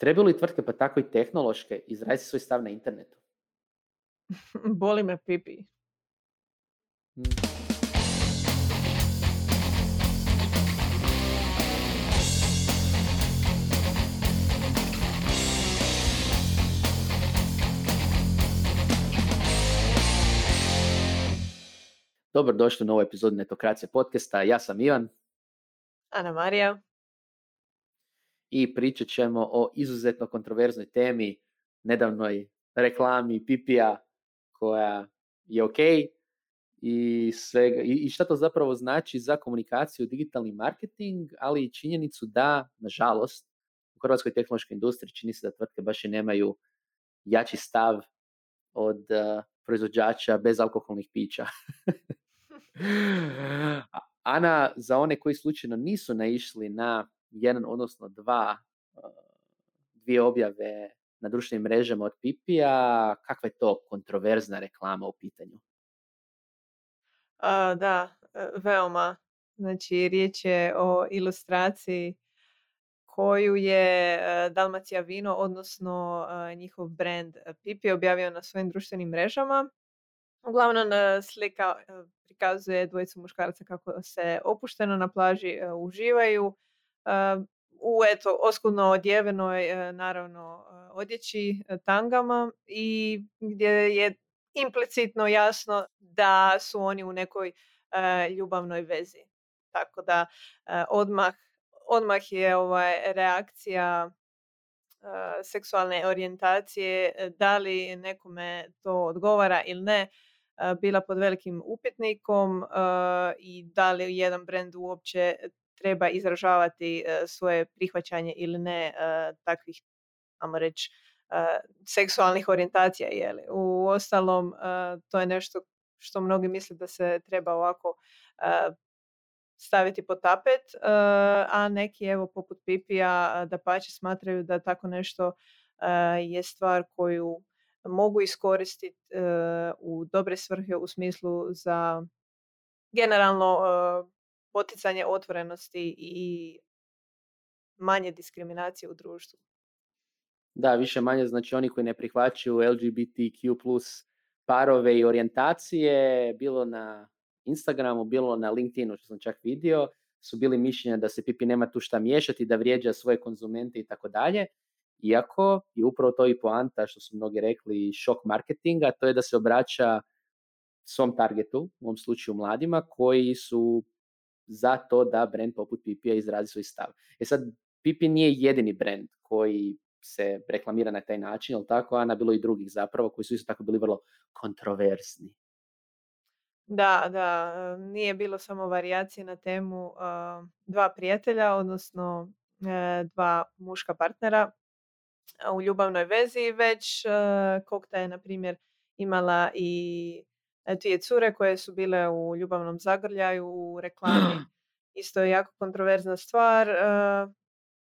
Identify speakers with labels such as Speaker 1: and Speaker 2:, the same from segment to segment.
Speaker 1: Trebaju li tvrtke, pa tako i tehnološke, izraziti svoj stav na internetu?
Speaker 2: Boli me pipi.
Speaker 1: Dobro došli u novu epizodu Netokracije podcasta. Ja sam Ivan.
Speaker 2: Ana Marija.
Speaker 1: I pričat ćemo o izuzetno kontroverznoj temi, nedavnoj reklami Pipija koja je ok i, svega, i šta to zapravo znači za komunikaciju, digitalni marketing, ali i činjenicu da, nažalost, u hrvatskoj tehnološkoj industriji čini se da tvrtke baš i nemaju jači stav od uh, proizvođača bezalkoholnih pića. Ana, za one koji slučajno nisu naišli na jedan, odnosno dva, dvije objave na društvenim mrežama od Pipija, kakva je to kontroverzna reklama u pitanju?
Speaker 2: A, da, e, veoma. Znači, riječ je o ilustraciji koju je e, Dalmacija Vino, odnosno e, njihov brand Pipi objavio na svojim društvenim mrežama. Uglavnom slika prikazuje dvojicu muškaraca kako se opušteno na plaži uživaju u eto oskudno odjevenoj e, naravno e, odjeći tangama i gdje je implicitno jasno da su oni u nekoj ljubavnoj vezi. Tako da odmah, odmah je ovaj reakcija seksualne orijentacije da li nekome to odgovara ili ne bila pod velikim upitnikom i da li jedan brend uopće treba izražavati e, svoje prihvaćanje ili ne takvih, ajmo reći, seksualnih orijentacija. Jeli. U ostalom, to je nešto što mnogi misle da se treba ovako staviti pod tapet, a neki evo poput Pipija da pače smatraju da tako nešto je stvar koju mogu iskoristiti e, u dobre svrhe u smislu za generalno e, poticanje otvorenosti i manje diskriminacije u društvu.
Speaker 1: Da, više manje znači oni koji ne prihvaćaju LGBTQ plus parove i orijentacije, bilo na Instagramu, bilo na LinkedInu, što sam čak vidio, su bili mišljenja da se Pipi nema tu šta miješati, da vrijeđa svoje konzumente i tako dalje. Iako je upravo to i poanta što su mnogi rekli šok marketinga, to je da se obraća svom targetu, u ovom slučaju mladima, koji su za to da brand poput Pipija izrazi svoj stav. E sad, Pipi nije jedini brand koji se reklamira na taj način, ali tako, a bilo i drugih zapravo, koji su isto tako bili vrlo kontroverzni.
Speaker 2: Da, da, nije bilo samo varijacije na temu dva prijatelja, odnosno e, dva muška partnera u ljubavnoj vezi, već uh, Kokta je, na primjer, imala i e, dvije cure koje su bile u ljubavnom zagrljaju u reklami. Isto je jako kontroverzna stvar. Uh,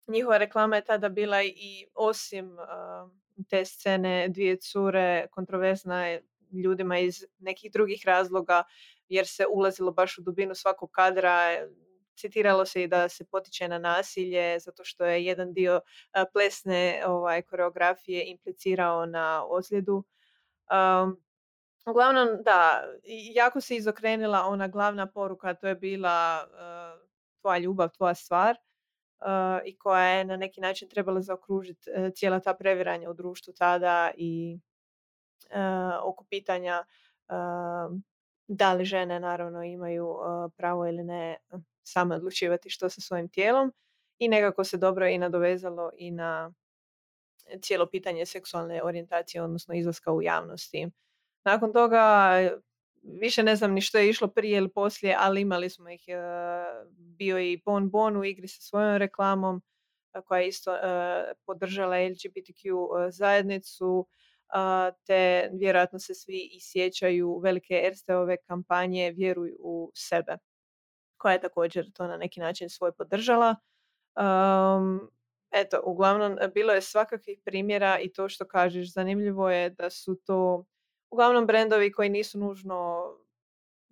Speaker 2: njihova reklama je tada bila i osim te scene dvije cure kontroverzna je ljudima iz nekih drugih razloga jer se ulazilo baš u dubinu svakog kadra citiralo se i da se potiče na nasilje zato što je jedan dio plesne ovaj, koreografije implicirao na ozljedu. Um, uglavnom, da, jako se izokrenila ona glavna poruka, to je bila uh, tvoja ljubav, tvoja stvar i koja je na neki način trebala zaokružiti uh, cijela ta previranja u društvu tada i oko pitanja da li žene naravno imaju pravo ili ne same odlučivati što sa svojim tijelom i nekako se dobro i nadovezalo i na cijelo pitanje seksualne orijentacije, odnosno izlaska u javnosti. Nakon toga više ne znam ni što je išlo prije ili poslije, ali imali smo ih, e, bio i Bon Bon u igri sa svojom reklamom koja je isto e, podržala LGBTQ e, zajednicu, te vjerojatno se svi i sjećaju velike Ersteove kampanje Vjeruj u sebe koja je također to na neki način svoj podržala. Um, eto, uglavnom, bilo je svakakvih primjera i to što kažeš, zanimljivo je da su to uglavnom brendovi koji nisu nužno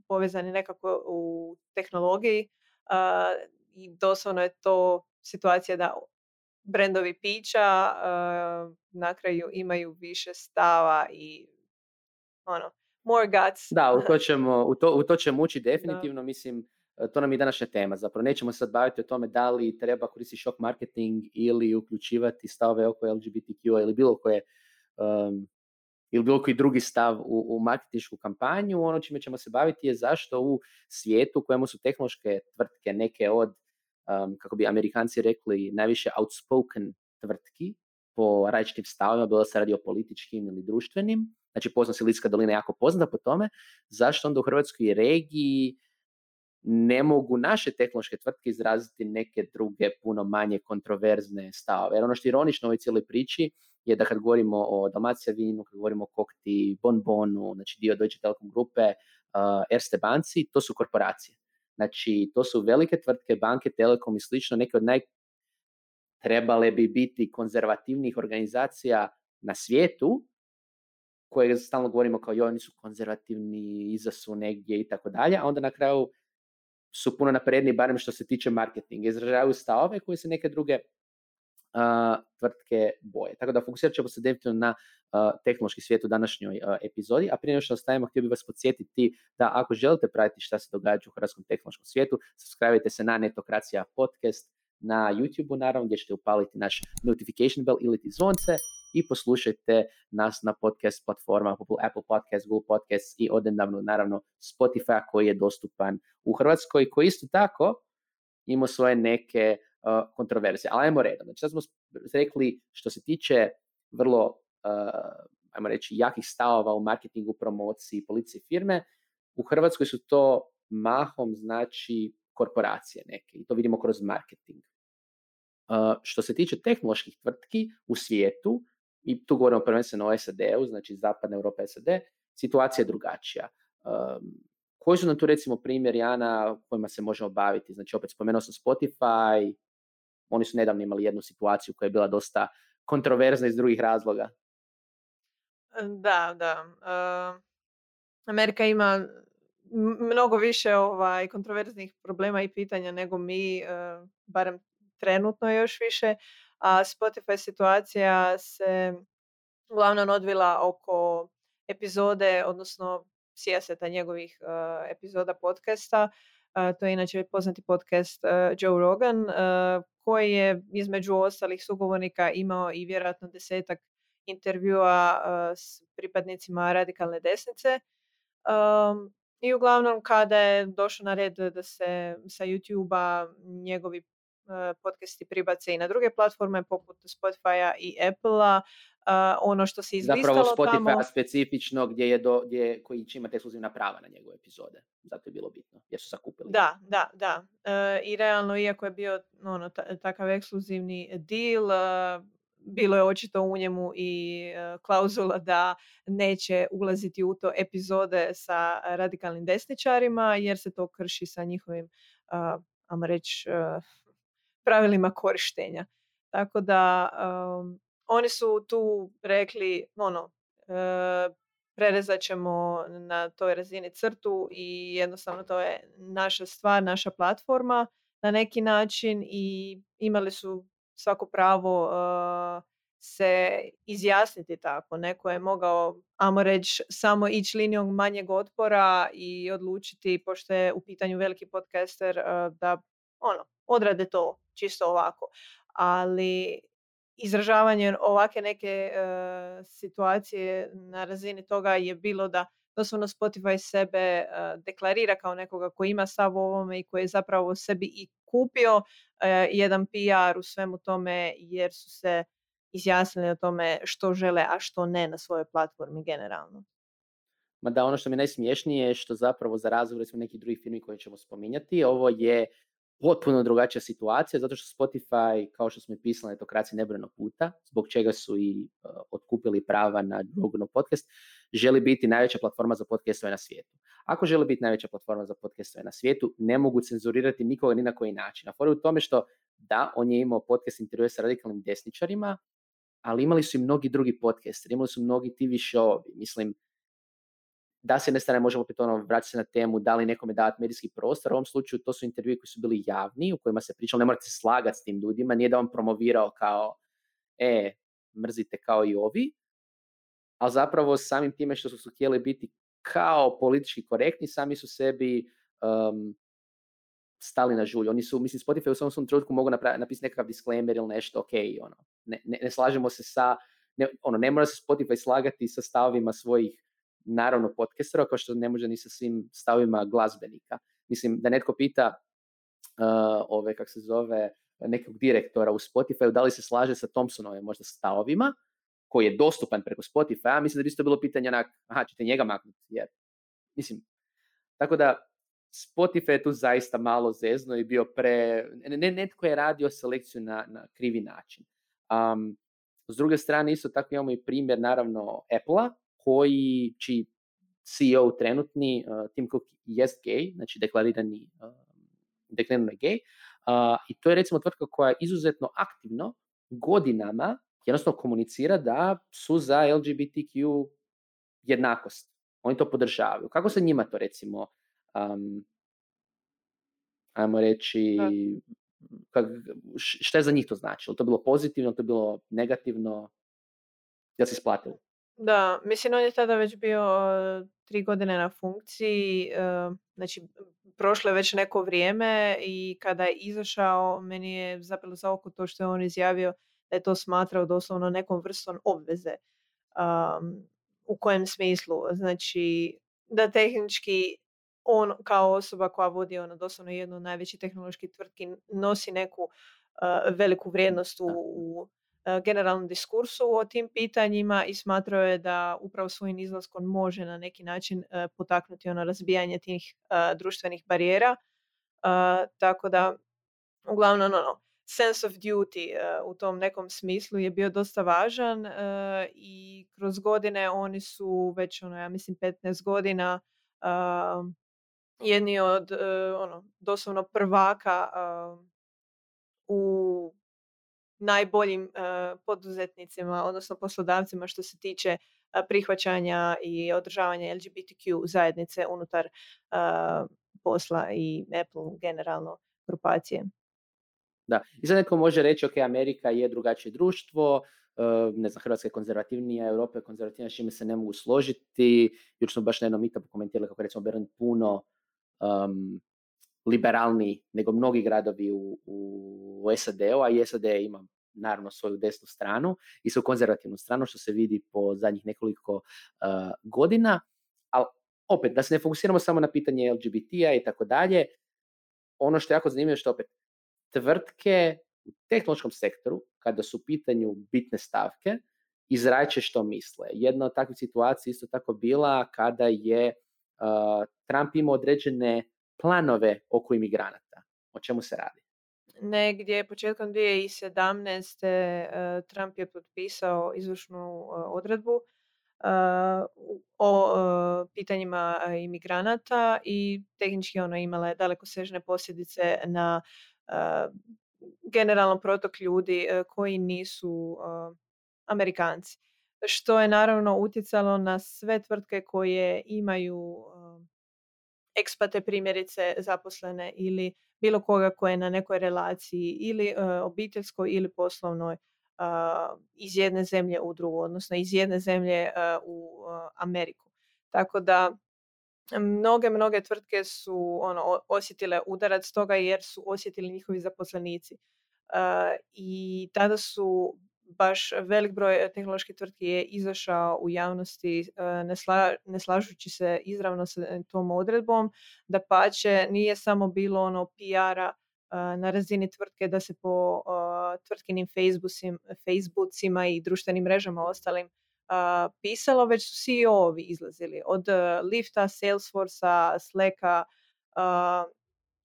Speaker 2: povezani nekako u tehnologiji uh, i doslovno je to situacija da brendovi pića na kraju imaju više stava i ono, more guts.
Speaker 1: Da, u to ćemo, u to, u to ćemo ući definitivno, mislim, to nam je današnja tema. Zapravo nećemo sad baviti o tome da li treba koristiti shock marketing ili uključivati stave oko LGBTQ ili bilo koje um, ili bilo koji drugi stav u, u marketinšku kampanju. Ono čime ćemo se baviti je zašto u svijetu kojemu su tehnološke tvrtke neke od, um, kako bi amerikanci rekli, najviše outspoken tvrtki po različitim stavima, bilo se radi o političkim ili društvenim, znači poznam se Litska dolina jako poznata po tome, zašto onda u Hrvatskoj regiji ne mogu naše tehnološke tvrtke izraziti neke druge, puno manje kontroverzne stavove. Jer ono što je ironično u ovoj cijeloj priči je da kad govorimo o Dalmacija vinu, kad govorimo o Kokti, Bonbonu, znači dio Deutsche Telekom grupe, uh, Erste banci, to su korporacije. Znači, to su velike tvrtke, banke, Telekom i slično, neke od naj trebale bi biti konzervativnih organizacija na svijetu, koje stalno govorimo kao joj, oni su konzervativni, iza su negdje i tako dalje, a onda na kraju su puno napredniji, barem što se tiče marketinga. Izražavaju stavove koje se neke druge tvrtke boje. Tako da fokusirat ćemo se definitivno na tehnološki svijet u današnjoj epizodi, a prije nego što nastavimo, htio bih vas podsjetiti da ako želite pratiti šta se događa u hrvatskom tehnološkom svijetu, subscribe se na Netokracija podcast na YouTube-u, naravno, gdje ćete upaliti naš notification bell ili ti zvonce i poslušajte nas na podcast platformama poput Apple Podcast, Google Podcast i odnedavno naravno Spotify koji je dostupan u Hrvatskoj, koji isto tako ima svoje neke kontroverzije. Ali ajmo redom. Znači sad smo rekli što se tiče vrlo, ajmo reći, jakih stavova u marketingu, promociji, policiji firme, u Hrvatskoj su to mahom znači korporacije neke i to vidimo kroz marketing. Uh, što se tiče tehnoloških tvrtki u svijetu, i tu govorimo prvenstveno o SAD-u, znači zapadna Europa SAD, situacija je drugačija. Koji su nam tu recimo primjeri, Ana, kojima se možemo baviti? Znači opet spomenuo sam Spotify, oni su nedavno imali jednu situaciju koja je bila dosta kontroverzna iz drugih razloga.
Speaker 2: Da, da. Uh, Amerika ima mnogo više ovaj, kontroverznih problema i pitanja nego mi, uh, barem trenutno još više, a Spotify situacija se uglavnom odvila oko epizode, odnosno sjeseta njegovih uh, epizoda podcasta. To je inače poznati podcast uh, Joe Rogan, koji je između ostalih sugovornika imao i vjerojatno desetak intervjua s pripadnicima radikalne desnice. I uglavnom kada je došlo na red da se sa YouTube-a njegovi podcasti pribace i na druge platforme poput Spotify-a i Apple-a. Uh, ono što se izlistalo
Speaker 1: Zapravo Spotify
Speaker 2: tamo...
Speaker 1: specifično gdje je do, gdje, koji će imati ekskluzivna prava na njegove epizode. Zato je bilo bitno, jer su zakupili.
Speaker 2: Da, da, da. Uh, I realno, iako je bio ono, takav ekskluzivni deal, uh, bilo je očito u njemu i klauzula da neće ulaziti u to epizode sa radikalnim desničarima, jer se to krši sa njihovim, uh, ajmo reći, pravilima korištenja. Tako da um, oni su tu rekli, ono, uh, prerezat ćemo na toj razini crtu i jednostavno to je naša stvar, naša platforma na neki način i imali su svako pravo uh, se izjasniti tako. Neko je mogao, amo reći, samo ići linijom manjeg otpora i odlučiti, pošto je u pitanju veliki podcaster, uh, da ono, odrade to čisto ovako. Ali izražavanje ovake neke uh, situacije na razini toga je bilo da doslovno Spotify sebe uh, deklarira kao nekoga koji ima stav u ovome i koji je zapravo sebi i kupio uh, jedan PR u svemu tome jer su se izjasnili o tome što žele, a što ne na svojoj platformi generalno.
Speaker 1: Ma da, ono što mi je je što zapravo za razliku recimo nekih drugih firmi koje ćemo spominjati, ovo je potpuno drugačija situacija, zato što Spotify, kao što smo i pisali na etokraciji nebrojeno puta, zbog čega su i uh, otkupili prava na Roganov podcast, želi biti najveća platforma za podcastove na svijetu. Ako želi biti najveća platforma za podcastove na svijetu, ne mogu cenzurirati nikoga ni na koji način. A fora u tome što, da, on je imao podcast intervjue sa radikalnim desničarima, ali imali su i mnogi drugi podcasteri, imali su mnogi TV show mislim, da se jedne strane možemo opet ono vratiti se na temu da li nekome davati medijski prostor, u ovom slučaju to su intervjui koji su bili javni, u kojima se pričalo, ne morate se slagati s tim ljudima, nije da on promovirao kao, e, mrzite kao i ovi, ali zapravo samim time što su htjeli biti kao politički korektni, sami su sebi um, stali na žulj. Oni su, mislim, Spotify u svom svom trenutku mogu napisati nekakav disclaimer ili nešto, ok, ono, ne, ne, ne slažemo se sa, ne, ono, ne mora se Spotify slagati sa stavovima svojih, naravno, podcastera, kao što ne može ni sa svim stavovima glazbenika. Mislim, da netko pita uh, ove, kak se zove, nekog direktora u Spotify, da li se slaže sa Thompsonovim možda stavovima, koji je dostupan preko Spotify, a mislim da bi isto bilo pitanje onak, aha, ćete njega maknuti, jer, mislim, tako da Spotify je tu zaista malo zezno i bio pre, ne, netko je radio selekciju na, na krivi način. Um, s druge strane, isto tako imamo i primjer, naravno, Apple-a, koji, čiji CEO trenutni, uh, Tim Cook, jest gay, znači deklarirani, uh, deklarirani gay, uh, i to je recimo tvrtka koja je izuzetno aktivno godinama jednostavno komunicira da su za LGBTQ jednakost. Oni to podržavaju. Kako se njima to recimo, um, ajmo reći, kak, šta je za njih to značilo? To bilo pozitivno, to je bilo negativno? Jel se isplatilo?
Speaker 2: Da, mislim on je tada već bio tri godine na funkciji, znači prošlo je već neko vrijeme i kada je izašao meni je zapelo za oko to što je on izjavio da je to smatrao doslovno nekom vrstom obveze. u kojem smislu? Znači, da tehnički on kao osoba koja vodi ono doslovno jednu od najvećih tehnoloških tvrtki nosi neku veliku vrijednost u, u generalnom diskursu o tim pitanjima i smatrao je da upravo svojim izlaskom može na neki način potaknuti ono razbijanje tih društvenih barijera. tako da, uglavnom, ono, sense of duty u tom nekom smislu je bio dosta važan i kroz godine oni su već ono ja mislim 15 godina jedni od ono doslovno prvaka u najboljim poduzetnicima odnosno poslodavcima što se tiče prihvaćanja i održavanja LGBTQ zajednice unutar posla i Apple generalno grupacije.
Speaker 1: Da. I sad neko može reći, ok, Amerika je drugačije društvo, ne znam, Hrvatska je konzervativnija, Europa je konzervativnija, čime se ne mogu složiti. Jučer smo baš na jednom meetupu komentirali kako recimo Berlin puno um, liberalniji nego mnogi gradovi u, u SAD-u, a i SAD ima naravno svoju desnu stranu i svoju konzervativnu stranu, što se vidi po zadnjih nekoliko uh, godina. Ali opet, da se ne fokusiramo samo na pitanje LGBT-a i tako dalje, ono što je jako zanimljivo je što opet tvrtke u tehnološkom sektoru, kada su u pitanju bitne stavke, izraće što misle. Jedna od takvih situacija isto tako bila kada je uh, Trump imao određene planove oko imigranata. O čemu se radi?
Speaker 2: Negdje početkom 2017. Uh, Trump je potpisao izvršnu uh, odredbu uh, o pitanjima imigranata i tehnički ona imala daleko sežne posljedice na generalno protok ljudi koji nisu Amerikanci. Što je naravno utjecalo na sve tvrtke koje imaju ekspate primjerice zaposlene ili bilo koga koje je na nekoj relaciji ili obiteljskoj ili poslovnoj iz jedne zemlje u drugu, odnosno iz jedne zemlje u Ameriku. Tako da mnoge, mnoge tvrtke su ono, osjetile udarac toga jer su osjetili njihovi zaposlenici. I tada su baš velik broj tehnoloških tvrtki je izašao u javnosti uh, ne, sla, ne slažući se izravno sa tom odredbom, da pače nije samo bilo ono PR-a na razini tvrtke da se po tvrtkinim Facebookima i društvenim mrežama ostalim pisalo, već su CEO-ovi izlazili od Lifta, Salesforcea, Slacka,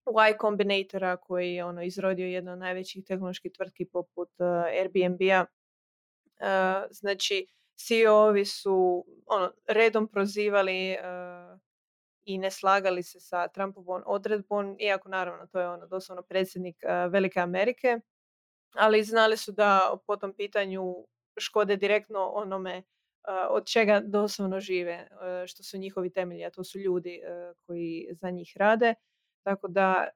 Speaker 2: Y Combinatora koji je ono izrodio jedno od najvećih tehnoloških tvrtki poput uh, Airbnb-a. Uh, znači, CEO-ovi su ono, redom prozivali uh, i ne slagali se sa Trumpovom odredbom, iako naravno to je ono doslovno predsjednik Velike Amerike, ali znali su da po tom pitanju škode direktno onome od čega doslovno žive, što su njihovi temelji, a to su ljudi koji za njih rade. Tako da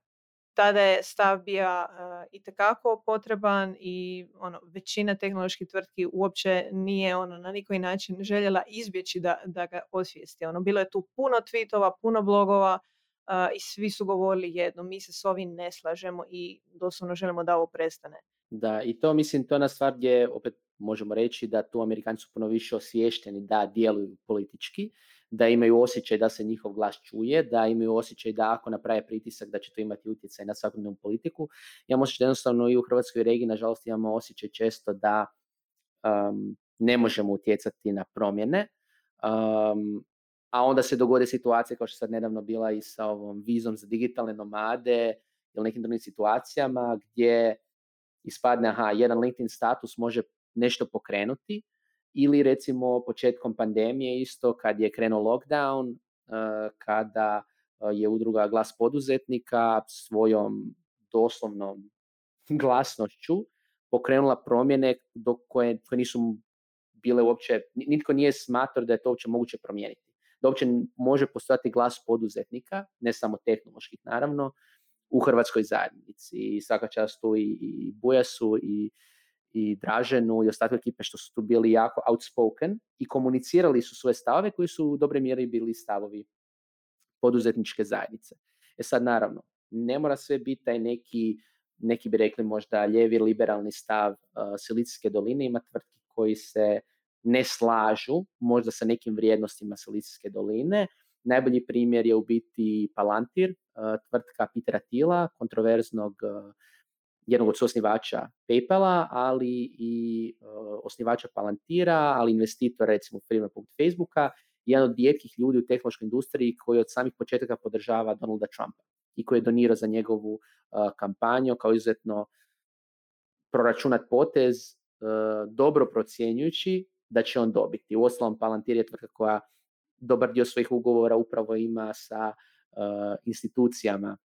Speaker 2: tada je stav bio uh, itekako potreban i ono, većina tehnoloških tvrtki uopće nije ono, na nikoji način željela izbjeći da, da ga osvijesti. Ono, bilo je tu puno tweetova, puno blogova i svi su govorili jedno, mi se s ovim ne slažemo i doslovno želimo da ovo prestane.
Speaker 1: Da, i to mislim, to je ona stvar gdje opet možemo reći da tu Amerikanci su puno više osviješteni da djeluju politički da imaju osjećaj da se njihov glas čuje, da imaju osjećaj da ako naprave pritisak da će to imati utjecaj na svakodnevnu politiku. Ja možda jednostavno i u Hrvatskoj regiji nažalost imamo osjećaj često da um, ne možemo utjecati na promjene. Um, a onda se dogode situacije kao što sad nedavno bila i sa ovom vizom za digitalne nomade ili nekim drugim situacijama gdje ispadne, aha, jedan LinkedIn status može nešto pokrenuti, ili recimo početkom pandemije isto kad je krenuo lockdown, eh, kada eh, je udruga glas poduzetnika svojom doslovnom glasnošću pokrenula promjene do koje, koje nisu bile uopće, nitko nije smatrao da je to uopće moguće promijeniti. Da uopće može postojati glas poduzetnika, ne samo tehnoloških naravno, u hrvatskoj zajednici. I svaka čast tu i, i Bujasu i i Draženu i ostatku ekipe što su tu bili jako outspoken i komunicirali su svoje stavove koji su u dobre mjeri bili stavovi poduzetničke zajednice. E sad naravno, ne mora sve biti taj neki, neki bi rekli možda ljevi liberalni stav uh, Silicijske doline, ima tvrtki koji se ne slažu možda sa nekim vrijednostima Silicijske doline. Najbolji primjer je u biti Palantir, uh, tvrtka Petera Tila, kontroverznog uh, jednog od osnivača PayPala, ali i uh, osnivača Palantira, ali investitora recimo firme poput Facebooka, jedan od rijetkih ljudi u tehnološkoj industriji koji od samih početaka podržava Donalda Trumpa i koji je donirao za njegovu uh, kampanju kao izuzetno proračunat potez, uh, dobro procjenjujući da će on dobiti. Uostalom, Palantir je tvrtka koja dobar dio svojih ugovora upravo ima sa institucijama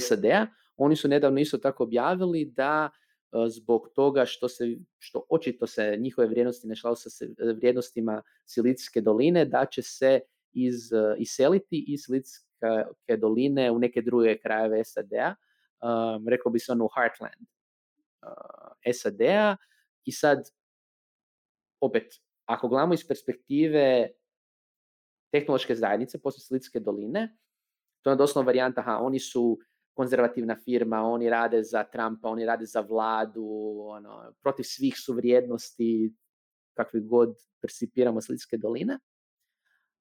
Speaker 1: SAD-a, oni su nedavno isto tako objavili da e, zbog toga što se, što očito se njihove vrijednosti ne sa vrijednostima Silicijske doline, da će se iz, e, iseliti iz Silicijske doline u neke druge krajeve SAD-a, um, rekao bi se ono Heartland uh, SAD-a i sad opet, ako gledamo iz perspektive tehnološke zajednice poslije Silicijske doline, to je doslovno varijanta, aha, oni su konzervativna firma, oni rade za Trumpa, oni rade za vladu, ono, protiv svih su vrijednosti, kakvi god persipiramo Slitske doline.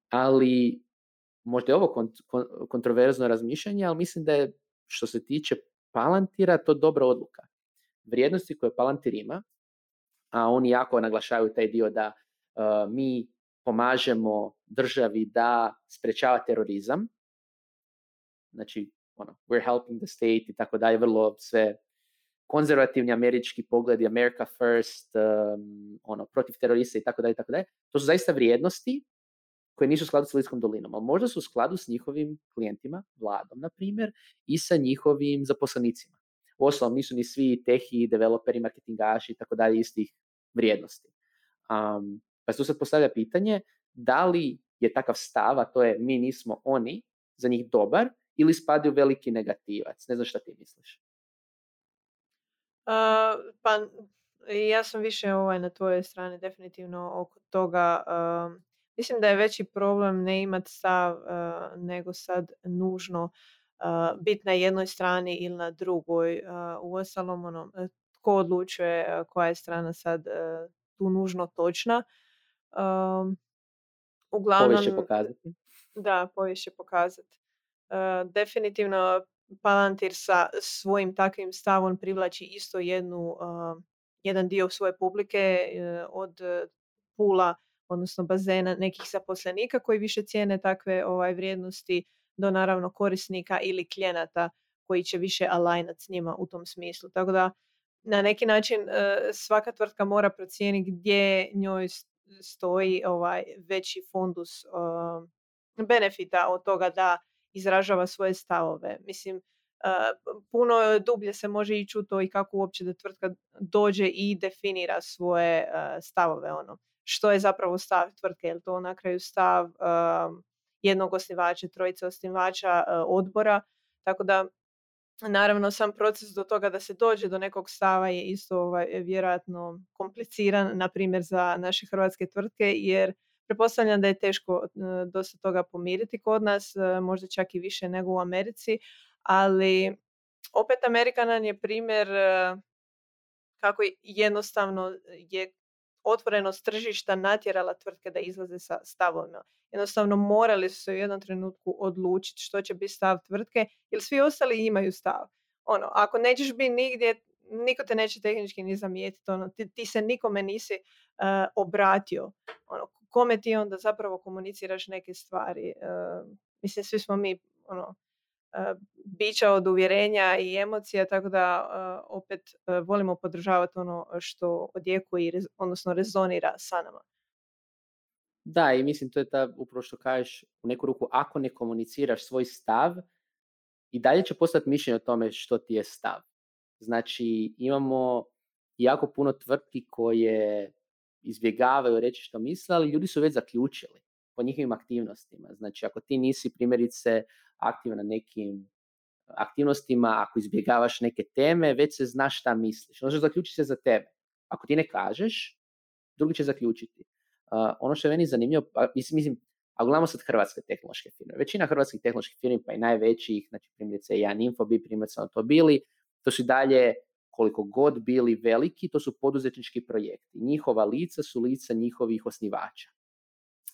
Speaker 1: Ali možda je ovo kont- kontroverzno razmišljanje, ali mislim da je što se tiče Palantira to dobra odluka. Vrijednosti koje Palantir ima, a oni jako naglašavaju taj dio da uh, mi pomažemo državi da sprečava terorizam, znači ono, we're helping the state i tako dalje, vrlo sve konzervativni američki pogledi, America first, um, ono, protiv terorista i tako dalje, tako dalje. To su zaista vrijednosti koje nisu u skladu s Lidskom dolinom, ali možda su u skladu s njihovim klijentima, vladom, na primjer, i sa njihovim zaposlenicima. Uostalom, nisu ni svi tehi, developeri, marketingaši i tako dalje istih vrijednosti. Um, pa se tu sad postavlja pitanje, da li je takav stav, a to je mi nismo oni, za njih dobar, ili spadaju veliki negativac? Ne znam šta ti misliš.
Speaker 2: Uh, pa ja sam više ovaj na tvojoj strani definitivno oko toga. Uh, mislim da je veći problem ne imati stav uh, nego sad nužno uh, biti na jednoj strani ili na drugoj. U ostalom, ono, tko odlučuje koja je strana sad tu nužno točna.
Speaker 1: Uglavnom, povijest će pokazati.
Speaker 2: Da, povijest će pokazati. Eh, definitivno Palantir sa svojim takvim stavom privlači isto jednu, eh, jedan dio svoje publike eh, od pula, odnosno bazena nekih zaposlenika koji više cijene takve ovaj, vrijednosti do naravno korisnika ili klijenata koji će više alignat s njima u tom smislu. Tako da na neki način svaka tvrtka mora procijeniti gdje njoj stoji ovaj veći fundus benefita od toga da izražava svoje stavove. Mislim, puno dublje se može ići u to i kako uopće da tvrtka dođe i definira svoje stavove. Ono. Što je zapravo stav tvrtke? Je to na kraju stav jednog osnivača, trojice osnivača odbora? Tako da Naravno, sam proces do toga da se dođe do nekog stava je isto ovaj, vjerojatno kompliciran, na primjer za naše hrvatske tvrtke, jer pretpostavljam da je teško dosta toga pomiriti kod nas, možda čak i više nego u Americi, ali opet Amerika nam je primjer kako jednostavno je otvorenost tržišta natjerala tvrtke da izlaze sa stavovima. Jednostavno morali su se u jednom trenutku odlučiti što će biti stav tvrtke, jer svi ostali imaju stav. Ono, ako nećeš biti nigdje, niko te neće tehnički ni zamijetiti. Ono, ti, ti se nikome nisi obratio. Ono, kome ti onda zapravo komuniciraš neke stvari? Uh, mislim, svi smo mi ono, bića od uvjerenja i emocija, tako da opet volimo podržavati ono što odjekuje odnosno rezonira sa nama.
Speaker 1: Da, i mislim to je ta, upravo što kažeš, u neku ruku, ako ne komuniciraš svoj stav, i dalje će postati mišljenje o tome što ti je stav. Znači, imamo jako puno tvrtki koje izbjegavaju reći što misle, ali ljudi su već zaključili po njihovim aktivnostima. Znači, ako ti nisi primjerice aktivan na nekim aktivnostima, ako izbjegavaš neke teme, već se znaš šta misliš. Ono zaključi se za tebe. Ako ti ne kažeš, drugi će zaključiti. Uh, ono što je meni zanimljivo, pa, mislim, mislim a gledamo sad hrvatske tehnološke firme. Većina hrvatskih tehnoloških firmi, pa i najvećih, znači primjerice Jan Infobi, primjerice to bili, to su i dalje koliko god bili veliki, to su poduzetnički projekti. Njihova lica su lica njihovih osnivača.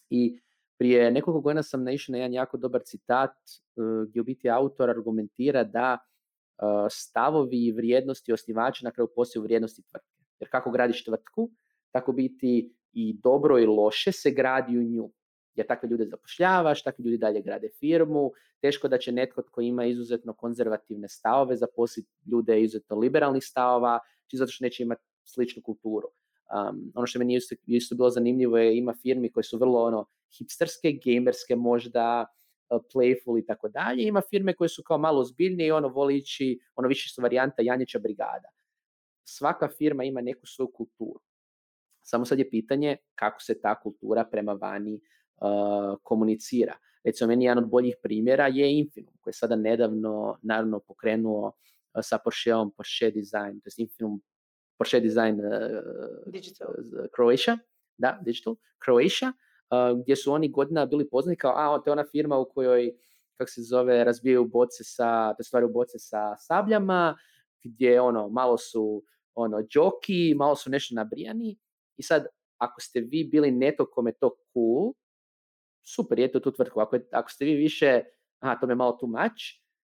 Speaker 1: I prije nekoliko godina sam naišao na jedan jako dobar citat e, gdje u biti autor argumentira da e, stavovi i vrijednosti osnivača na kraju postaju vrijednosti tvrtke. Jer kako gradiš tvrtku, tako biti i dobro i loše se gradi u nju. Jer takve ljude zapošljavaš, takvi ljudi dalje grade firmu, teško da će netko tko ima izuzetno konzervativne stavove zaposliti ljude izuzetno liberalnih stavova, či zato što neće imati sličnu kulturu. Um, ono što meni isto, isto bilo zanimljivo je ima firmi koje su vrlo ono hipsterske, gamerske možda, uh, playful i tako dalje. Ima firme koje su kao malo ozbiljnije i ono voli ići, ono više su varijanta Janjića brigada. Svaka firma ima neku svoju kulturu. Samo sad je pitanje kako se ta kultura prema vani uh, komunicira. Recimo, meni jedan od boljih primjera je Infinum, koji je sada nedavno naravno pokrenuo uh, sa Porscheom Porsche Design, to je Infinum Porsche Design uh,
Speaker 2: digital.
Speaker 1: Croatia, da, Digital, Croatia, uh, gdje su oni godina bili poznati kao, a, to je ona firma u kojoj, kako se zove, razbijaju boce sa, to stvari boce sa sabljama, gdje ono, malo su ono, džoki, malo su nešto nabrijani i sad, ako ste vi bili neto kome to cool, super, je to tu tvrtku. Ako, ako ste vi više, aha, to me malo too much,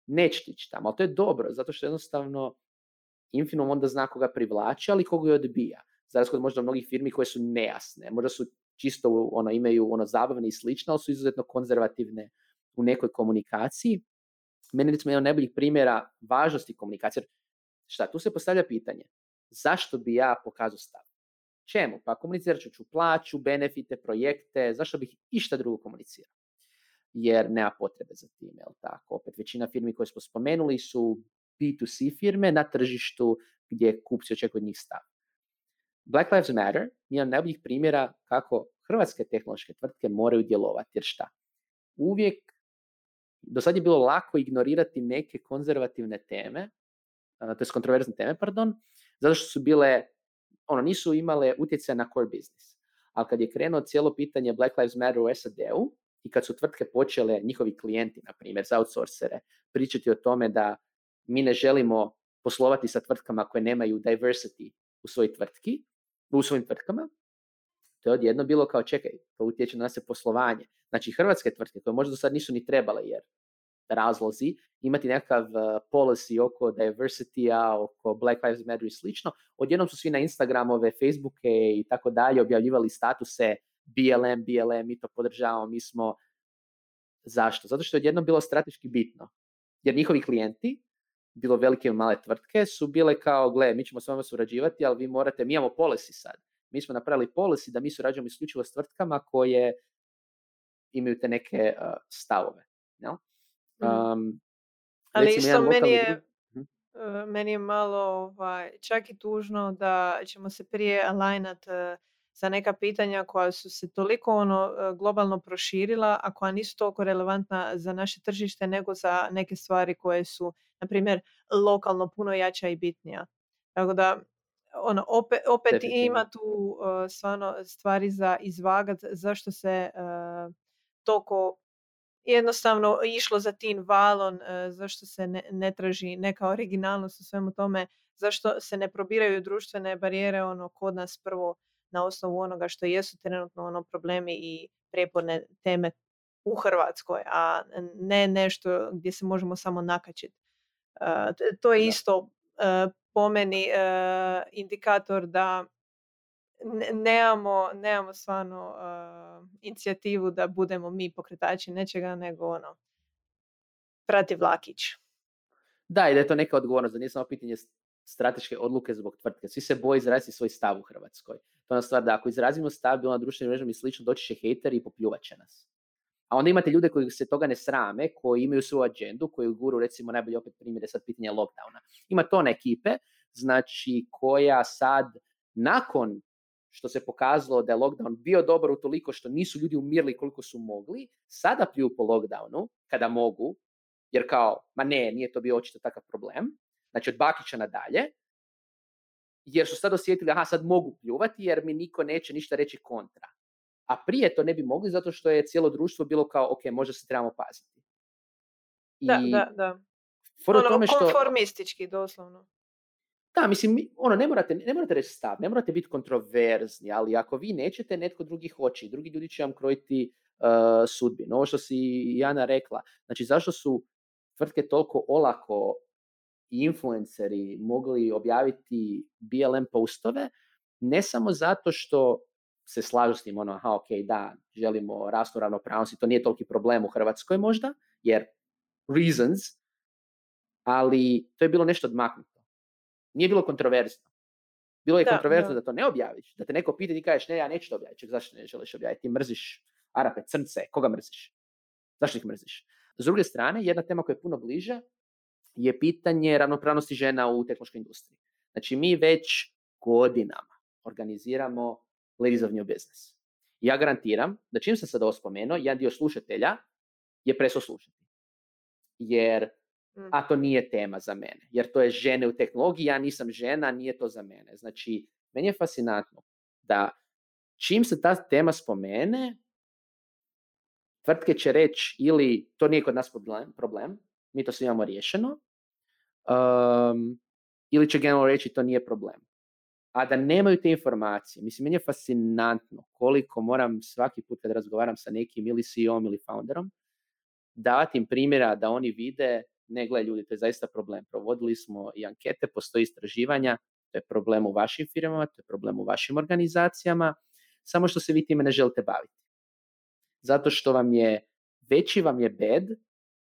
Speaker 1: nećete ići tamo, ali to je dobro, zato što jednostavno Infinum onda zna koga privlači, ali koga je odbija. Za razliku možda mnogih firmi koje su nejasne, možda su čisto ono, imaju ono zabavne i slično, ali su izuzetno konzervativne u nekoj komunikaciji. Meni recimo jedan od najboljih primjera važnosti komunikacije. Šta, tu se postavlja pitanje, zašto bi ja pokazao stav? Čemu? Pa komunicirat ću plaću, benefite, projekte, zašto bih išta drugo komunicirao? Jer nema potrebe za tim, jel tako? Opet većina firmi koje smo spomenuli su B2C firme na tržištu gdje kupci očekuju od njih stav. Black Lives Matter je jedan najboljih primjera kako hrvatske tehnološke tvrtke moraju djelovati. Jer šta? Uvijek, do sad je bilo lako ignorirati neke konzervativne teme, to je kontroverzne teme, pardon, zato što su bile, ono, nisu imale utjecaj na core business. Ali kad je krenuo cijelo pitanje Black Lives Matter u SAD-u i kad su tvrtke počele, njihovi klijenti, na primjer, za outsourcere, pričati o tome da mi ne želimo poslovati sa tvrtkama koje nemaju diversity u svojoj tvrtki, u svojim tvrtkama, to je odjedno bilo kao čekaj, to utječe na naše poslovanje. Znači hrvatske tvrtke koje možda do sad nisu ni trebale jer razlozi, imati nekakav uh, policy oko diversity-a, oko Black Lives Matter i slično, odjednom su svi na Instagramove, Facebooke i tako dalje objavljivali statuse BLM, BLM, mi to podržavamo, mi smo... Zašto? Zato što je odjednom bilo strateški bitno. Jer njihovi klijenti bilo velike i male tvrtke, su bile kao, gle, mi ćemo s vama surađivati, ali vi morate, mi imamo policy sad. Mi smo napravili policy da mi surađujemo isključivo s tvrtkama koje imaju te neke uh, stavove. Um,
Speaker 2: Ali isto meni je, mhm. e, meni je malo ovaj, čak i tužno da ćemo se prije alignat za neka pitanja koja su se toliko ono globalno proširila, a koja nisu toliko relevantna za naše tržište nego za neke stvari koje su, na primjer, lokalno puno jača i bitnija. Tako da ono, opet, opet ima tu uh, stvarno stvari za izvagat zašto se uh, toliko jednostavno išlo za tim valon, uh, zašto se ne, ne, traži neka originalnost u svemu tome, zašto se ne probiraju društvene barijere ono kod nas prvo na osnovu onoga što jesu trenutno ono problemi i prijeporne teme u Hrvatskoj, a ne nešto gdje se možemo samo nakačiti. to je isto po meni indikator da nemamo, nemamo stvarno uh, inicijativu da budemo mi pokretači nečega, nego ono, prati vlakić.
Speaker 1: Da, i da je to neka odgovornost, da nije samo pitanje strateške odluke zbog tvrtke. Svi se boje izraziti svoj stav u Hrvatskoj. To je stvar da ako izrazimo stav bilo na društvenim mrežama i slično, doći će hejter i popljuvat će nas. A onda imate ljude koji se toga ne srame, koji imaju svoju agendu, koji guru, recimo, najbolji opet primjer je sad pitanje lockdowna. Ima tone ekipe, znači, koja sad, nakon što se pokazalo da je lockdown bio dobar u toliko što nisu ljudi umirli koliko su mogli, sada pljuju po lockdownu, kada mogu, jer kao, ma ne, nije to bio očito takav problem, znači od Bakića nadalje, jer su sad osjetili, aha, sad mogu pljuvati jer mi niko neće ništa reći kontra a prije to ne bi mogli zato što je cijelo društvo bilo kao, ok, možda se trebamo paziti.
Speaker 2: I da, da, da. Ono, tome što... konformistički, doslovno.
Speaker 1: Da, mislim, ono, ne morate, ne morate reći stav, ne morate biti kontroverzni, ali ako vi nećete, netko drugi hoće drugi ljudi će vam krojiti uh, sudbinu. Ovo što si Jana rekla, znači zašto su tvrtke toliko olako i influenceri mogli objaviti BLM postove, ne samo zato što se slažu s tim, ono, aha, ok, da, želimo rastu ravnopravnosti, to nije toliki problem u Hrvatskoj možda, jer reasons, ali to je bilo nešto odmaknuto. Nije bilo kontroverzno. Bilo je da, kontroverzno da. to ne objaviš, da te neko pita i kažeš, ne, ja neću to objaviti, zašto ne želiš objaviti, ti mrziš Arape, crnce, koga mrziš? Zašto ih mrziš? S druge strane, jedna tema koja je puno bliža je pitanje ravnopravnosti žena u tehnološkoj industriji. Znači, mi već godinama organiziramo Ladies of New Business. Ja garantiram da čim sam sad ovo spomenuo, jedan dio slušatelja je slušati. Jer. A to nije tema za mene. Jer to je žene u tehnologiji, ja nisam žena, nije to za mene. Znači, meni je fascinantno da čim se ta tema spomene, tvrtke će reći ili to nije kod nas problem, problem mi to sve imamo riješeno, um, ili će generalno reći to nije problem a da nemaju te informacije. Mislim, meni je fascinantno koliko moram svaki put kad razgovaram sa nekim ili CEO-om ili founderom, davati im primjera da oni vide, ne gle ljudi, to je zaista problem. Provodili smo i ankete, postoji istraživanja, to je problem u vašim firmama, to je problem u vašim organizacijama, samo što se vi time ne želite baviti. Zato što vam je, veći vam je bed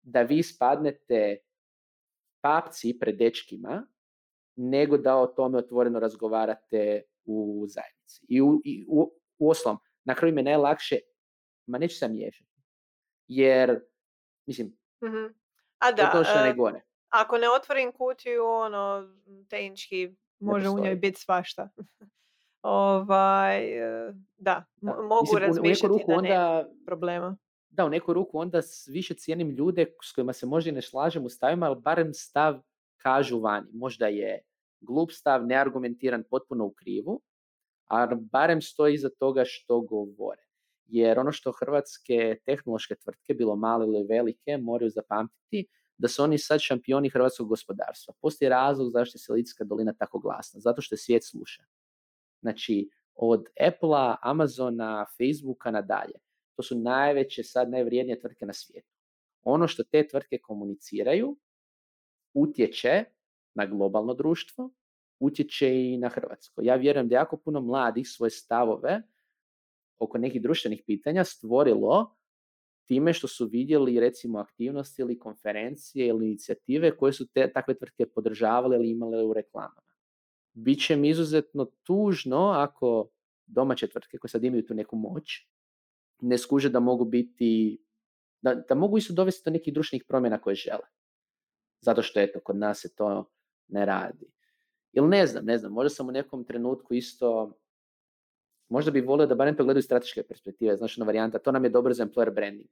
Speaker 1: da vi spadnete papci pred dečkima nego da o tome otvoreno razgovarate u zajednici. I u, i u, u oslom, na kraju mi najlakše, ma neću se miješati. Jer, mislim,
Speaker 2: mm-hmm. A da, to što ne gore. Ako ne otvorim kutiju, ono, tehnički može u njoj biti svašta. ovaj, e, da, da. mogu mislim, razmišljati ruku da onda, problema.
Speaker 1: Da, u neku ruku onda više cijenim ljude s kojima se možda ne slažem u stavima, ali barem stav kažu vani. Možda je glup stav, neargumentiran, potpuno u krivu, a barem stoji iza toga što govore. Jer ono što hrvatske tehnološke tvrtke, bilo male ili velike, moraju zapamtiti, da su oni sad šampioni hrvatskog gospodarstva. Postoji razlog zašto je Silicijska dolina tako glasna, zato što je svijet sluša. Znači, od Apple-a, Amazona, Facebooka nadalje. To su najveće, sad najvrijednije tvrtke na svijetu. Ono što te tvrtke komuniciraju utječe na globalno društvo, utječe i na Hrvatsko. Ja vjerujem da jako puno mladih svoje stavove oko nekih društvenih pitanja stvorilo time što su vidjeli recimo aktivnosti ili konferencije ili inicijative koje su te takve tvrtke podržavale ili imale u reklamama. Biće mi izuzetno tužno ako domaće tvrtke koje sad imaju tu neku moć ne skuže da mogu biti, da, da mogu isto dovesti do nekih društvenih promjena koje žele. Zato što eto, kod nas se to ne radi. Ili ne znam, ne znam, možda sam u nekom trenutku isto, možda bih volio da barem to gledaju strateške perspektive, znači ona varijanta, to nam je dobro za employer branding,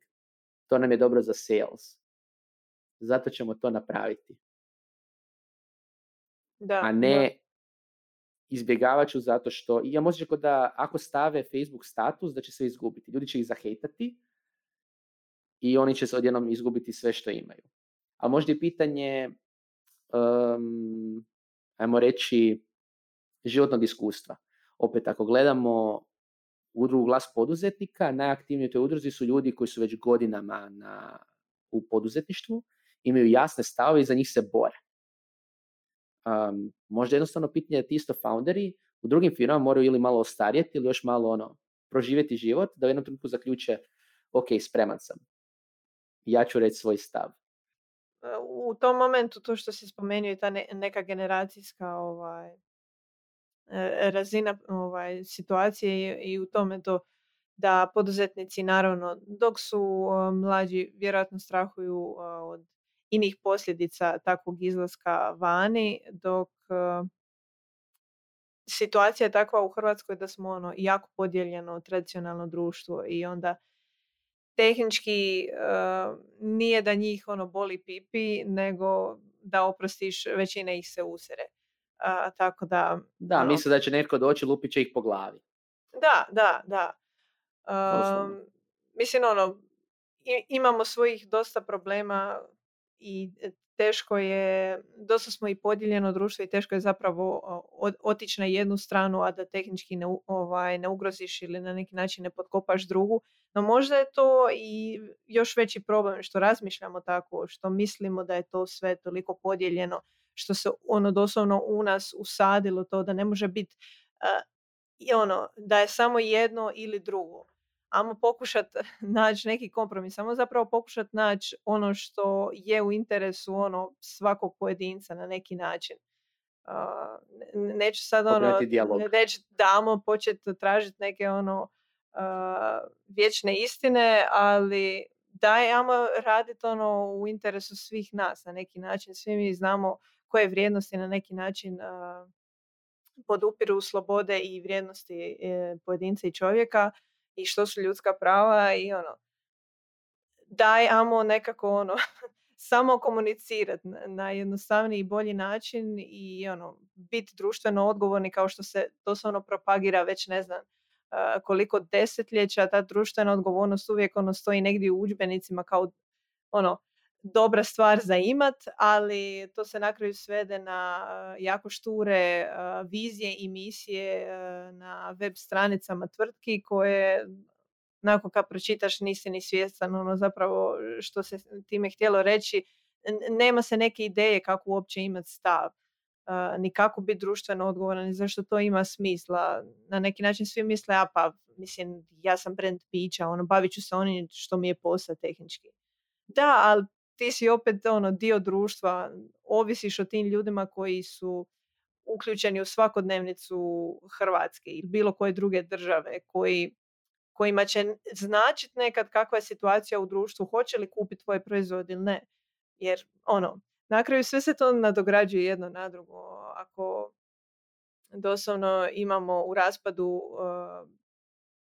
Speaker 1: to nam je dobro za sales, zato ćemo to napraviti.
Speaker 2: Da,
Speaker 1: a ne izbjegavat ću zato što, ja možda da ako stave Facebook status da će sve izgubiti, ljudi će ih zahejtati i oni će se odjednom izgubiti sve što imaju. A možda je pitanje, um, ajmo reći, životnog iskustva. Opet, ako gledamo udrugu glas poduzetnika, najaktivniji u toj udruzi su ljudi koji su već godinama na, u poduzetništvu, imaju jasne stavove i za njih se bore. Um, možda jednostavno pitanje da ti isto founderi u drugim firmama moraju ili malo ostarjeti ili još malo ono, proživjeti život, da u jednom trenutku zaključe, ok, spreman sam. Ja ću reći svoj stav.
Speaker 2: E, u tom momentu, to što si spomenuo, ta neka generacijska ovaj, razina ovaj, situacije i u tome to da poduzetnici naravno dok su mlađi vjerojatno strahuju od inih posljedica takvog izlaska vani, dok situacija je takva u Hrvatskoj da smo ono jako podijeljeno tradicionalno društvo i onda tehnički nije da njih ono boli pipi, nego da oprostiš većina ih se usere. Tako da...
Speaker 1: Da, ono, misle da će netko doći lupit će ih po glavi.
Speaker 2: Da, da, da. Um, mislim, ono, imamo svojih dosta problema i e, teško je, dosta smo i podijeljeno društvo i teško je zapravo otići na jednu stranu, a da tehnički ne, ovaj, ne ugroziš ili na neki način ne potkopaš drugu. No možda je to i još veći problem što razmišljamo tako, što mislimo da je to sve toliko podijeljeno, što se ono doslovno u nas usadilo to da ne može biti uh, ono, da je samo jedno ili drugo ajmo pokušati naći neki kompromis, ajmo zapravo pokušati naći ono što je u interesu ono svakog pojedinca na neki način. Uh, neću sad ono reći damo početi tražiti neke ono uh, vječne istine, ali daj ajmo raditi ono u interesu svih nas na neki način. Svi mi znamo koje vrijednosti na neki način podupiru slobode i vrijednosti e, pojedinca i čovjeka i što su ljudska prava i ono daj amo nekako ono samo komunicirati na jednostavniji i bolji način i ono biti društveno odgovorni kao što se doslovno propagira već ne znam koliko desetljeća ta društvena odgovornost uvijek ono stoji negdje u udžbenicima kao ono dobra stvar za imat, ali to se na kraju svede na jako šture vizije i misije na web stranicama tvrtki koje nakon kad pročitaš nisi ni svjestan ono zapravo što se time htjelo reći. Nema se neke ideje kako uopće imati stav. ni kako biti društveno odgovoran, ni zašto to ima smisla. Na neki način svi misle, a pa mislim, ja sam brand pića, ono, bavit ću se onim što mi je posao tehnički. Da, ali ti si opet ono dio društva, ovisiš o tim ljudima koji su uključeni u svakodnevnicu Hrvatske ili bilo koje druge države koji, kojima će značiti nekad kakva je situacija u društvu, hoće li kupiti tvoj proizvod ili ne. Jer ono, na kraju sve se to nadograđuje jedno na drugo. Ako doslovno imamo u raspadu uh,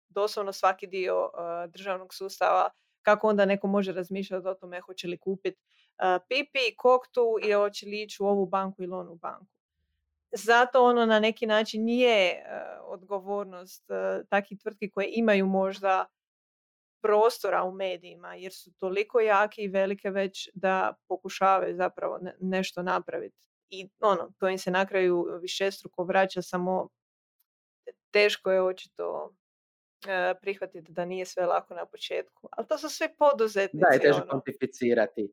Speaker 2: doslovno svaki dio uh, državnog sustava kako onda neko može razmišljati o tome hoće li kupiti uh, pipi, koktu i hoće li ići u ovu banku ili onu banku. Zato ono na neki način nije odgovornost uh, takvih tvrtki koje imaju možda prostora u medijima jer su toliko jake i velike već da pokušavaju zapravo nešto napraviti. I ono, to im se na kraju višestruko vraća samo teško je očito E, prihvatiti da nije sve lako na početku. Ali to su sve poduzetnici.
Speaker 1: Da, je teže ono.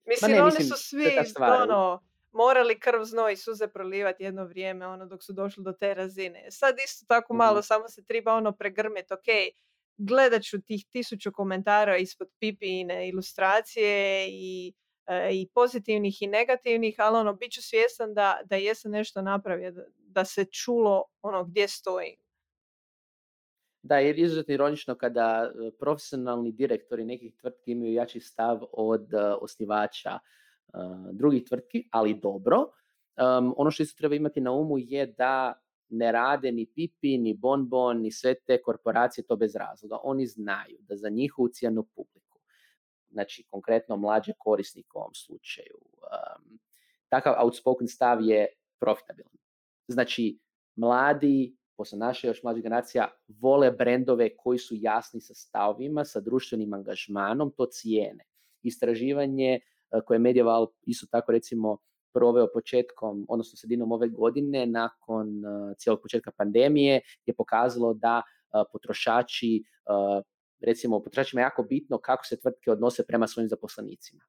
Speaker 2: Mislim, ne, oni su svi ono, morali krv, znoj i suze prolivati jedno vrijeme ono, dok su došli do te razine. Sad isto tako malo, mm samo se treba ono pregrmeti, ok, gledat ću tih tisuću komentara ispod pipine ilustracije i, e, i pozitivnih i negativnih, ali ono, bit ću svjestan da, da jesam nešto napravio, da, da se čulo ono gdje stoji.
Speaker 1: Da, jer izuzetno ironično kada e, profesionalni direktori nekih tvrtki imaju jači stav od e, osnivača. drugih tvrtki, ali dobro. ono što isto treba imati na umu je da ne rade ni Pipi, ni Bonbon, ni sve te korporacije to bez razloga. Oni znaju da za njihovu cijenu publiku, znači konkretno mlađe korisnike u ovom slučaju, takav outspoken stav je profitabilan. Znači, mladi, posle naše još mlađe generacija, vole brendove koji su jasni sa stavovima, sa društvenim angažmanom, to cijene. Istraživanje e, koje je Medieval isto tako recimo proveo početkom, odnosno sredinom ove godine, nakon uh, cijelog početka pandemije, je pokazalo da uh, potrošači, recimo potrošačima je jako bitno kako se tvrtke odnose prema svojim zaposlenicima.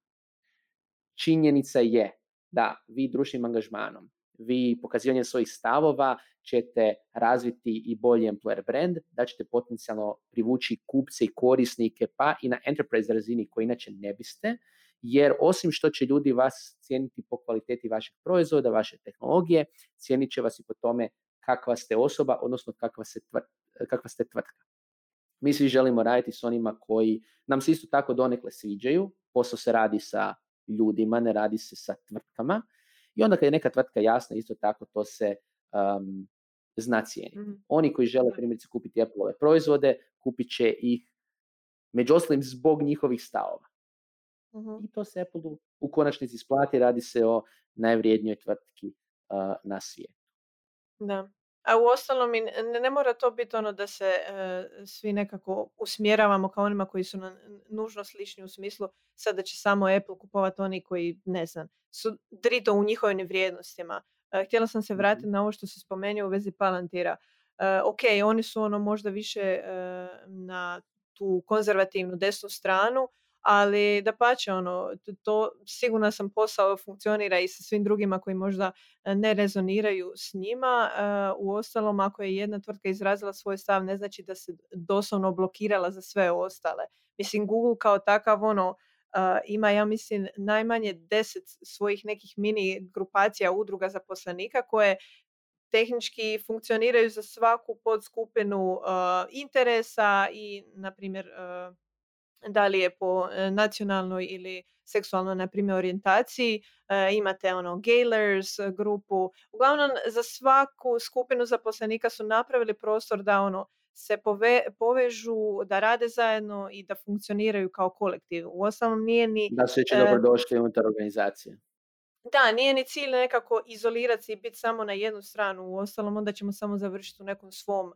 Speaker 1: Činjenica je da vi društvenim angažmanom, vi pokazivanjem svojih stavova ćete razviti i bolji employer brand, da ćete potencijalno privući kupce i korisnike, pa i na enterprise razini koji inače ne biste, jer osim što će ljudi vas cijeniti po kvaliteti vašeg proizvoda, vaše tehnologije, cijenit će vas i po tome kakva ste osoba, odnosno kakva, se kakva ste tvrtka. Mi svi želimo raditi s onima koji nam se isto tako donekle sviđaju, posao se radi sa ljudima, ne radi se sa tvrtkama i onda kad je neka tvrtka jasna, isto tako to se um, zna cijeniti. Mhm. Oni koji žele primjerice kupiti Apple proizvode, kupit će ih među ostalim zbog njihovih stavova. I to se Apple u konačnici isplati, radi se o najvrijednijoj tvrtki na svijetu.
Speaker 2: Da. A u ostalom ne, ne mora to biti ono da se e, svi nekako usmjeravamo kao onima koji su na, nužno slični u smislu sada će samo Apple kupovati oni koji, ne znam, su drito u njihovim vrijednostima. E, htjela sam se vratiti mhm. na ovo što se spomenuo u vezi Palantira. E, ok, oni su ono možda više na tu konzervativnu desnu stranu, ali da pače ono, to sigurno sam posao funkcionira i sa svim drugima koji možda e, ne rezoniraju s njima. E, u ostalom, ako je jedna tvrtka izrazila svoj stav, ne znači da se doslovno blokirala za sve ostale. Mislim, Google kao takav, ono, e, ima, ja mislim, najmanje deset svojih nekih mini grupacija udruga zaposlenika koje tehnički funkcioniraju za svaku podskupinu interesa i, na primjer, da li je po e, nacionalnoj ili seksualnoj, na primjer, orijentaciji. E, imate ono Gaylers e, grupu. Uglavnom, za svaku skupinu zaposlenika su napravili prostor da ono se pove, povežu, da rade zajedno i da funkcioniraju kao kolektiv. U ostalom nije ni...
Speaker 1: Da se će dobro došli unutar organizacije.
Speaker 2: Da, nije ni cilj nekako izolirati se i biti samo na jednu stranu. U ostalom onda ćemo samo završiti u nekom svom,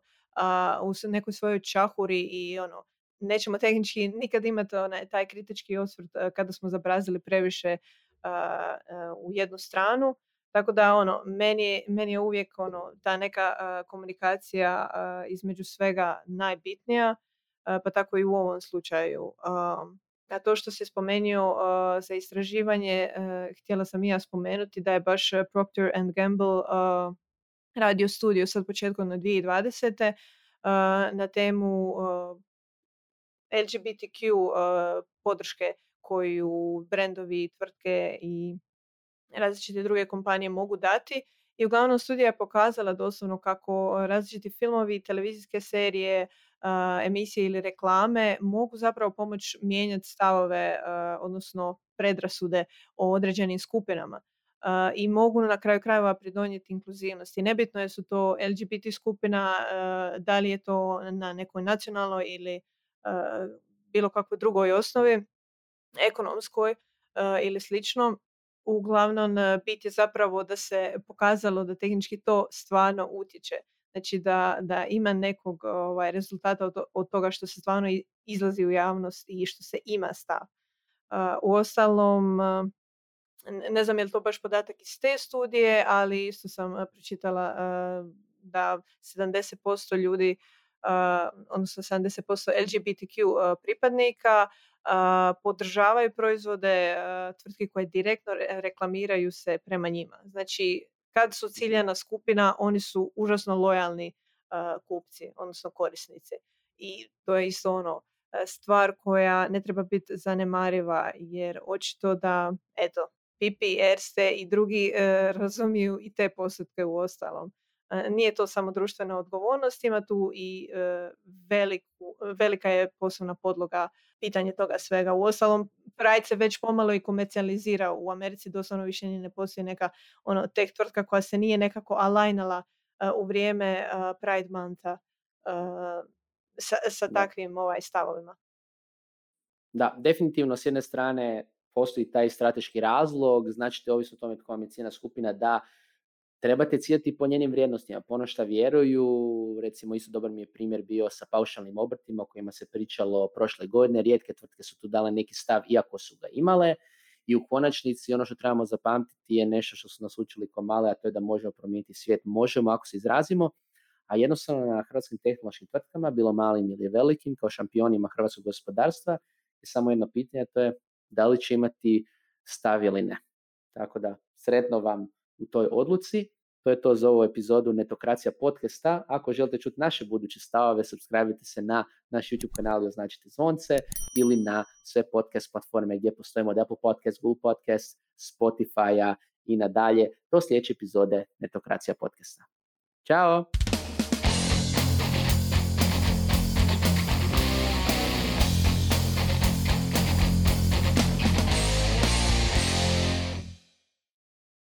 Speaker 2: u nekoj svojoj čahuri i ono, nećemo tehnički nikad imati onaj, taj kritički osvrt eh, kada smo zabrazili previše eh, eh, u jednu stranu. Tako da ono, meni, meni je uvijek ono, ta neka komunikacija između svega najbitnija, pa tako i u ovom slučaju. A to što se spomenuo za istraživanje, htjela sam i ja spomenuti da je baš Procter and Gamble radio studiju sad početkom na 2020. na temu LGBTQ uh, podrške koju brendovi, tvrtke i različite druge kompanije mogu dati. I uglavnom studija je pokazala doslovno kako različiti filmovi, televizijske serije, uh, emisije ili reklame mogu zapravo pomoći mijenjati stavove, uh, odnosno predrasude o određenim skupinama. I mogu na kraju krajeva pridonijeti inkluzivnosti. Nebitno je su to LGBT skupina, da li je to na nekoj nacionalnoj ili bilo kakvoj drugoj osnovi, ekonomskoj ili slično. Uglavnom, bit je zapravo da se pokazalo da tehnički to stvarno utječe. Znači da, da ima nekog ovaj, rezultata od, od toga što se stvarno izlazi u javnost i što se ima stav. U ostalom, ne znam je li to baš podatak iz te studije, ali isto sam pročitala da 70% ljudi odnosno 70% LGBTQ pripadnika podržavaju proizvode tvrtki koje direktno reklamiraju se prema njima. Znači, kad su ciljena skupina, oni su užasno lojalni kupci, odnosno korisnici. I to je isto ono, stvar koja ne treba biti zanemariva, jer očito da, eto, Pipi, Erste i drugi e, razumiju i te postupke u ostalom. Nije to samo društvena odgovornost, ima tu i e, veliku, velika je posebna podloga pitanje toga svega. U ostalom, Pride se već pomalo i komercijalizira u Americi, doslovno više ne postoji neka ono, tech tvrtka koja se nije nekako alignala u vrijeme Pride Montha sa, sa takvim ovaj, stavovima.
Speaker 1: Da, definitivno s jedne strane postoji taj strateški razlog, znači ovisno o tome tko je cijena skupina, da trebate ciljati po njenim vrijednostima, po ono što vjeruju, recimo isto dobar mi je primjer bio sa paušalnim obrtima o kojima se pričalo prošle godine, rijetke tvrtke su tu dale neki stav iako su ga imale. I u konačnici ono što trebamo zapamtiti je nešto što su nas učili ko male, a to je da možemo promijeniti svijet, možemo ako se izrazimo, a jednostavno na hrvatskim tehnološkim tvrtkama, bilo malim ili velikim, kao šampionima hrvatskog gospodarstva, je samo jedno pitanje, to je da li će imati stav ili ne. Tako da, sretno vam u toj odluci. To je to za ovu epizodu Netokracija podcasta. Ako želite čuti naše buduće stavove, subscribe se na naš YouTube kanal i označite zvonce ili na sve podcast platforme gdje postojimo od Apple Podcast, Google Podcast, Spotify-a i nadalje do sljedeće epizode Netokracija podcasta. Ćao!